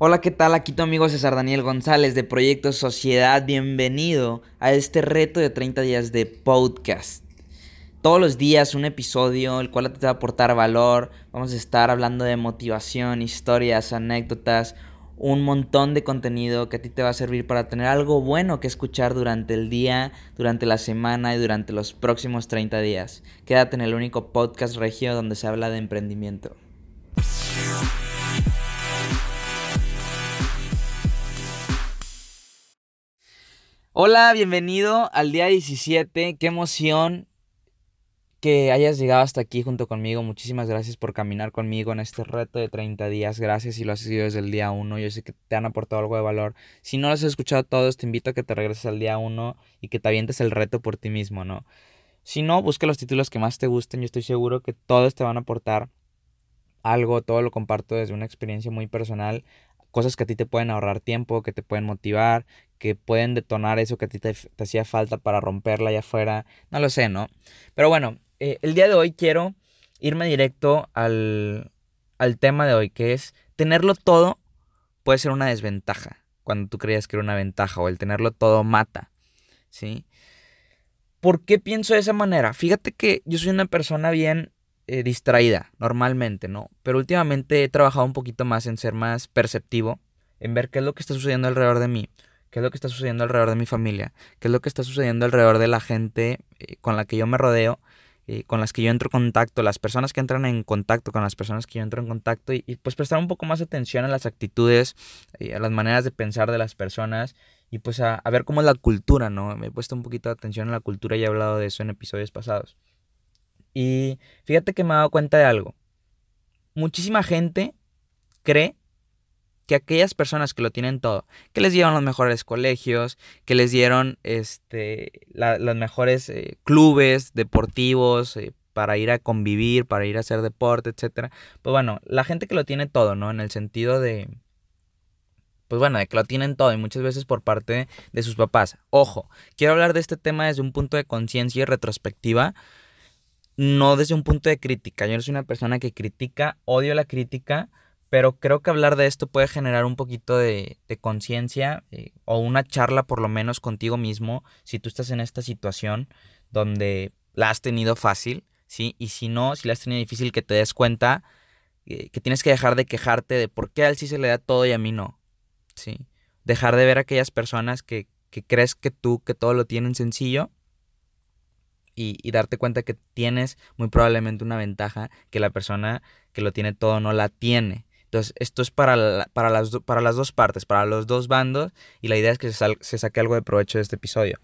Hola, ¿qué tal? Aquí tu amigo César Daniel González de Proyecto Sociedad. Bienvenido a este reto de 30 días de podcast. Todos los días un episodio el cual te va a aportar valor. Vamos a estar hablando de motivación, historias, anécdotas, un montón de contenido que a ti te va a servir para tener algo bueno que escuchar durante el día, durante la semana y durante los próximos 30 días. Quédate en el único podcast regio donde se habla de emprendimiento. Hola, bienvenido al día 17. Qué emoción que hayas llegado hasta aquí junto conmigo. Muchísimas gracias por caminar conmigo en este reto de 30 días. Gracias si lo has seguido desde el día 1. Yo sé que te han aportado algo de valor. Si no los has escuchado todos, te invito a que te regreses al día 1 y que te avientes el reto por ti mismo, ¿no? Si no, busca los títulos que más te gusten. Yo estoy seguro que todos te van a aportar algo. Todo lo comparto desde una experiencia muy personal cosas que a ti te pueden ahorrar tiempo, que te pueden motivar, que pueden detonar eso que a ti te, hacía falta para romperla allá afuera. No lo sé, ¿no? Pero bueno, eh, el día de hoy quiero irme directo al, al tema de hoy, que es tenerlo todo puede ser una desventaja cuando tú creías que era una ventaja o el tenerlo todo mata, ¿sí? ¿Por qué pienso de esa manera? Fíjate que yo soy una persona bien eh, distraída normalmente, ¿no? Pero últimamente he trabajado un poquito más en ser más perceptivo, en ver qué es lo que está sucediendo alrededor de mí, qué es lo que está sucediendo alrededor de mi familia, qué es lo que está sucediendo alrededor de la gente eh, con la que yo me rodeo, eh, con las que yo entro en contacto, las personas que entran en contacto con las personas que yo entro en contacto y, pues prestar un poco más atención a las actitudes, a las maneras de pensar de las personas y pues a, a ver cómo es la cultura, ¿no? Me he puesto un poquito de atención a la cultura y he hablado de eso en episodios pasados. Y fíjate que me he dado cuenta de algo. Muchísima gente cree que aquellas personas que lo tienen todo, que les dieron los mejores colegios, que les dieron este, los mejores eh, clubes deportivos eh, para ir a convivir, para ir a hacer deporte, etc. Pues bueno, la gente que lo tiene todo, ¿no? En el sentido de, pues bueno, de que lo tienen todo y muchas veces por parte de sus papás. Ojo, quiero hablar de este tema desde un punto de conciencia y retrospectiva no desde un punto de crítica. Yo no soy una persona que critica, odio la crítica, pero creo que hablar de esto puede generar un poquito de, conciencia eh, o una charla por lo menos contigo mismo si tú estás en esta situación donde la has tenido fácil, ¿sí? Y si no, si la has tenido difícil, que te des cuenta eh, que tienes que dejar de quejarte de por qué a él sí se le da todo y a mí no, ¿sí? Dejar de ver a aquellas personas que, que crees que tú, que todo lo tienen sencillo y, darte cuenta que tienes muy probablemente una ventaja que la persona que lo tiene todo no la tiene. Entonces, esto es para, para, las, para las dos partes, para los dos bandos, y la idea es que se, se saque algo de provecho de este episodio.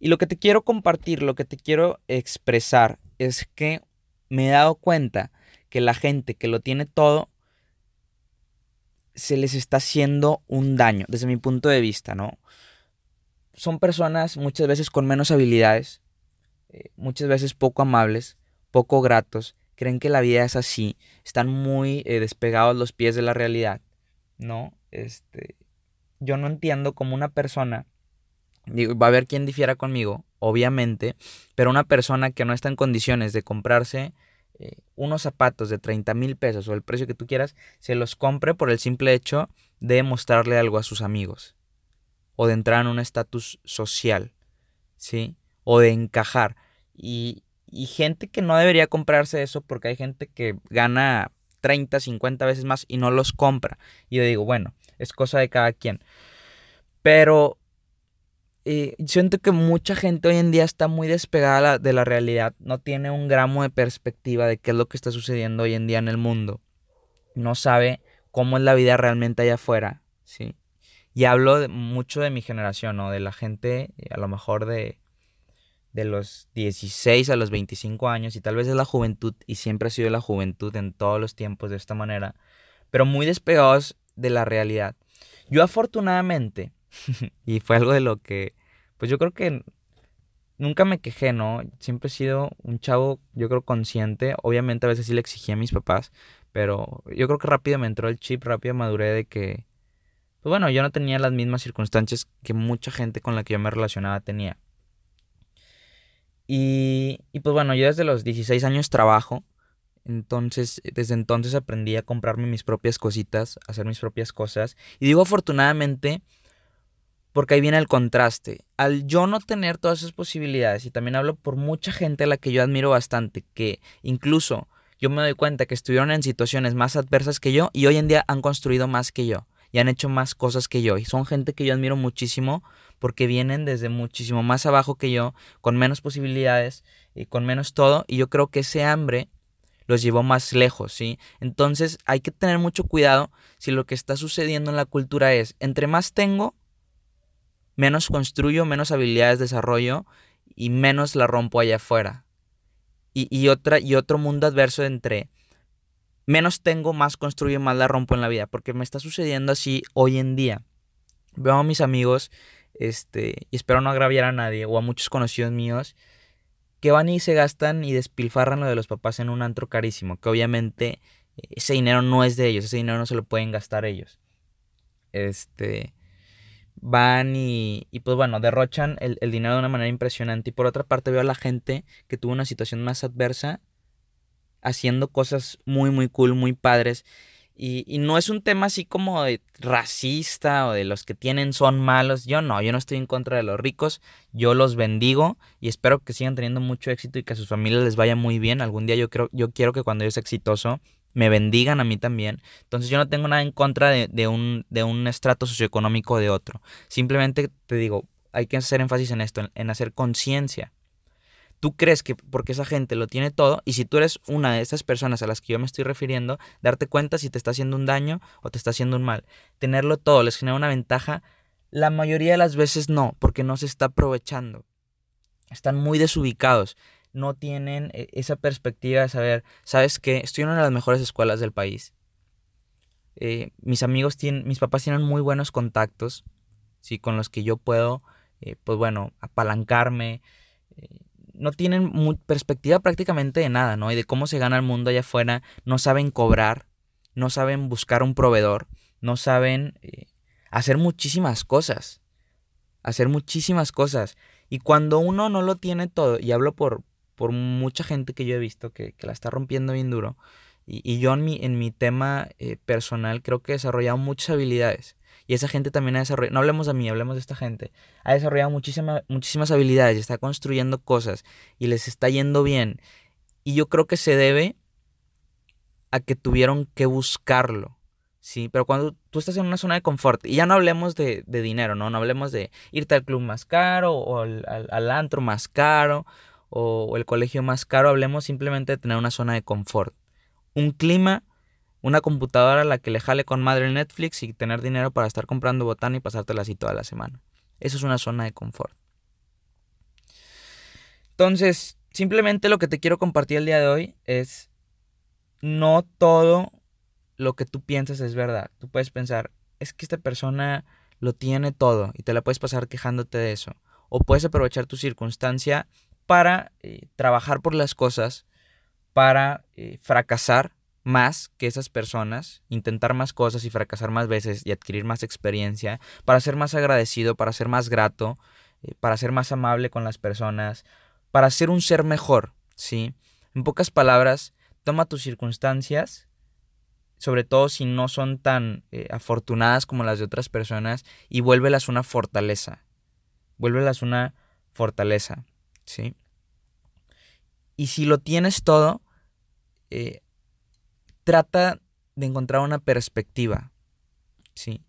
Y lo que te quiero compartir, lo que te quiero expresar, es que me he dado cuenta que la gente que lo tiene todo, se les está haciendo un daño, desde mi punto de vista, ¿no? Son personas muchas veces con menos habilidades, eh, muchas veces poco amables, poco gratos, creen que la vida es así, están muy eh, despegados los pies de la realidad, ¿no? Este, yo no entiendo cómo una persona, digo, va a haber quien difiera conmigo, obviamente, pero una persona que no está en condiciones de comprarse eh, unos zapatos de 30 mil pesos o el precio que tú quieras, se los compre por el simple hecho de mostrarle algo a sus amigos o de entrar en un estatus social, ¿sí? o de encajar. Y, gente que no debería comprarse eso porque hay gente que gana 30, 50 veces más y no los compra. Y yo digo, bueno, es cosa de cada quien. Pero eh, siento que mucha gente hoy en día está muy despegada de la realidad, no tiene un gramo de perspectiva de qué es lo que está sucediendo hoy en día en el mundo. No sabe cómo es la vida realmente allá afuera, ¿sí? Y hablo mucho de mi generación, ¿no? De la gente, a lo mejor de de los 16 a los 25 años y tal vez es la juventud y siempre ha sido la juventud en todos los tiempos de esta manera, pero muy despegados de la realidad. Yo afortunadamente, y fue algo de lo que, pues yo creo que nunca me quejé, ¿no? Siempre he sido un chavo, yo creo, consciente. Obviamente a veces sí le exigía a mis papás, pero yo creo que rápido me entró el chip, rápido maduré de que, pues bueno, yo no tenía las mismas circunstancias que mucha gente con la que yo me relacionaba tenía. Y, pues bueno, yo desde los 16 años trabajo. Entonces, desde entonces aprendí a comprarme mis propias cositas, a hacer mis propias cosas. Y digo afortunadamente porque ahí viene el contraste. Al yo no tener todas esas posibilidades, y también hablo por mucha gente a la que yo admiro bastante, que incluso yo me doy cuenta que estuvieron en situaciones más adversas que yo y hoy en día han construido más que yo y han hecho más cosas que yo. Y son gente que yo admiro muchísimo porque vienen desde muchísimo más abajo que yo, con menos posibilidades y con menos todo. Y yo creo que ese hambre los llevó más lejos, ¿sí? Entonces hay que tener mucho cuidado si lo que está sucediendo en la cultura es, entre más tengo, menos construyo, menos habilidades desarrollo y menos la rompo allá afuera. Y, otra, y otro mundo adverso entre menos tengo, más construyo, más la rompo en la vida. Porque me está sucediendo así hoy en día. Veo a mis amigos, este, y espero no agraviar a nadie, o a muchos conocidos míos, que van y se gastan y despilfarran lo de los papás en un antro carísimo. Que obviamente ese dinero no es de ellos, ese dinero no se lo pueden gastar ellos. Este van y, y, pues bueno, derrochan el, dinero de una manera impresionante. Y por otra parte veo a la gente que tuvo una situación más adversa haciendo cosas muy, muy cool, muy padres. Y, y, no es un tema así como de racista o de los que tienen son malos. Yo no, yo no estoy en contra de los ricos. Yo los bendigo y espero que sigan teniendo mucho éxito y que a sus familias les vaya muy bien. Algún día yo creo, yo quiero que cuando yo sea exitoso me bendigan a mí también. Entonces yo no tengo nada en contra de, un, de un estrato socioeconómico de otro. Simplemente te digo, hay que hacer énfasis en esto, en, hacer conciencia. Tú crees que porque esa gente lo tiene todo y si tú eres una de esas personas a las que yo me estoy refiriendo, darte cuenta si te está haciendo un daño o te está haciendo un mal. Tenerlo todo les genera una ventaja. La mayoría de las veces no, porque no se está aprovechando. Están muy desubicados no tienen eh, esa perspectiva de saber, ¿sabes qué? Estoy en una de las mejores escuelas del país. Eh, mis amigos tienen, mis papás tienen muy buenos contactos, ¿sí? Con los que yo puedo, eh, pues bueno, apalancarme. No tienen perspectiva prácticamente de nada, ¿no? Y de cómo se gana el mundo allá afuera. No saben cobrar, no saben buscar un proveedor, no saben hacer muchísimas cosas. Hacer muchísimas cosas. Y cuando uno no lo tiene todo, y hablo por, por mucha gente que yo he visto que, la está rompiendo bien duro. Y, yo en mi, en mi tema eh, personal creo que he desarrollado muchas habilidades. Y esa gente también ha desarrollado, no hablemos de mí, hablemos de esta gente. Ha desarrollado muchísimas muchísimas habilidades y está construyendo cosas y les está yendo bien. Y yo creo que se debe a que tuvieron que buscarlo. Sí, pero cuando tú estás en una zona de confort, y ya no hablemos de, dinero, ¿no? No hablemos de irte al club más caro o al, al antro más caro o, el colegio más caro, hablemos simplemente de tener una zona de confort. Un clima, una computadora a la que le jale con madre Netflix y tener dinero para estar comprando botana y pasártela así toda la semana. Eso es una zona de confort. Entonces, simplemente lo que te quiero compartir el día de hoy es no todo lo que tú piensas es verdad. Tú puedes pensar, es que esta persona lo tiene todo y te la puedes pasar quejándote de eso. O puedes aprovechar tu circunstancia para eh, trabajar por las cosas, para eh, fracasar más que esas personas, intentar más cosas y fracasar más veces y adquirir más experiencia, para ser más agradecido, para ser más grato, eh, para ser más amable con las personas, para ser un ser mejor, ¿sí? En pocas palabras, toma tus circunstancias, sobre todo si no son tan afortunadas como las de otras personas, y vuélvelas una fortaleza. Vuélvelas una fortaleza. ¿sí? Y si lo tienes todo, eh, trata de encontrar una perspectiva, ¿sí?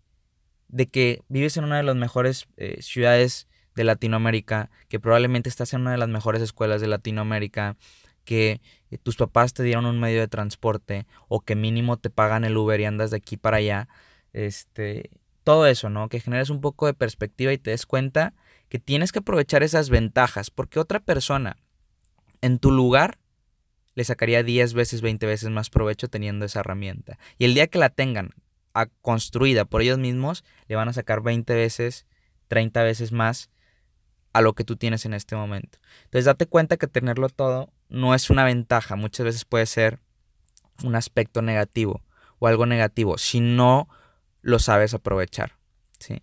De que vives en una de las mejores eh, ciudades de Latinoamérica, que probablemente estás en una de las mejores escuelas de Latinoamérica, que tus papás te dieron un medio de transporte o que mínimo te pagan el Uber y andas de aquí para allá, este, todo eso, ¿no? Que generes un poco de perspectiva y te des cuenta que tienes que aprovechar esas ventajas, porque otra persona en tu lugar le sacaría 10 veces, 20 veces más provecho teniendo esa herramienta. Y el día que la tengan construida por ellos mismos, le van a sacar 20 veces, 30 veces más a lo que tú tienes en este momento. Entonces date cuenta que tenerlo todo no es una ventaja, muchas veces puede ser un aspecto negativo o algo negativo si no lo sabes aprovechar. ¿sí?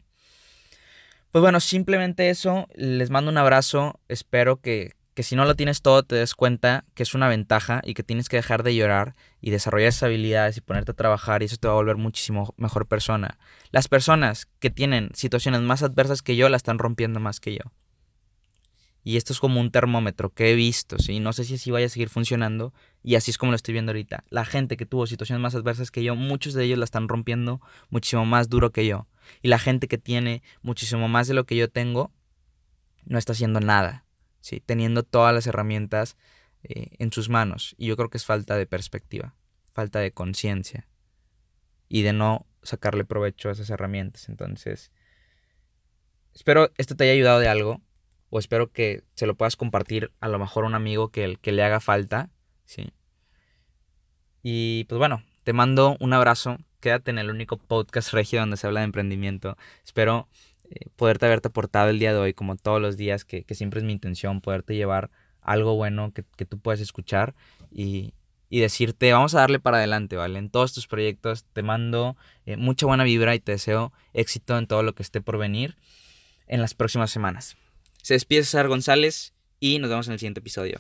Pues bueno, simplemente eso. Les mando un abrazo. Espero que, que si no lo tienes todo te des cuenta que es una ventaja y que tienes que dejar de llorar y desarrollar esas habilidades y ponerte a trabajar y eso te va a volver muchísimo mejor persona. Las personas que tienen situaciones más adversas que yo la están rompiendo más que yo. Y esto es como un termómetro que he visto, ¿sí? No sé si así vaya a seguir funcionando y así es como lo estoy viendo ahorita. La gente que tuvo situaciones más adversas que yo, muchos de ellos la están rompiendo muchísimo más duro que yo. Y la gente que tiene muchísimo más de lo que yo tengo, no está haciendo nada ¿sí? teniendo todas las herramientas eh, en sus manos. Y yo creo que es falta de perspectiva, falta de conciencia y de no sacarle provecho a esas herramientas. Entonces, espero esto te haya ayudado de algo o espero que se lo puedas compartir a lo mejor a un amigo que, que le haga falta, ¿sí? Y pues bueno, te mando un abrazo. Quédate en el único podcast regio donde se habla de emprendimiento. Espero eh, poderte haberte aportado el día de hoy, como todos los días, que, siempre es mi intención, poderte llevar algo bueno que, tú puedas escuchar y, decirte, vamos a darle para adelante, ¿vale? En todos tus proyectos te mando eh, mucha buena vibra y te deseo éxito en todo lo que esté por venir en las próximas semanas. Se despide César González y nos vemos en el siguiente episodio.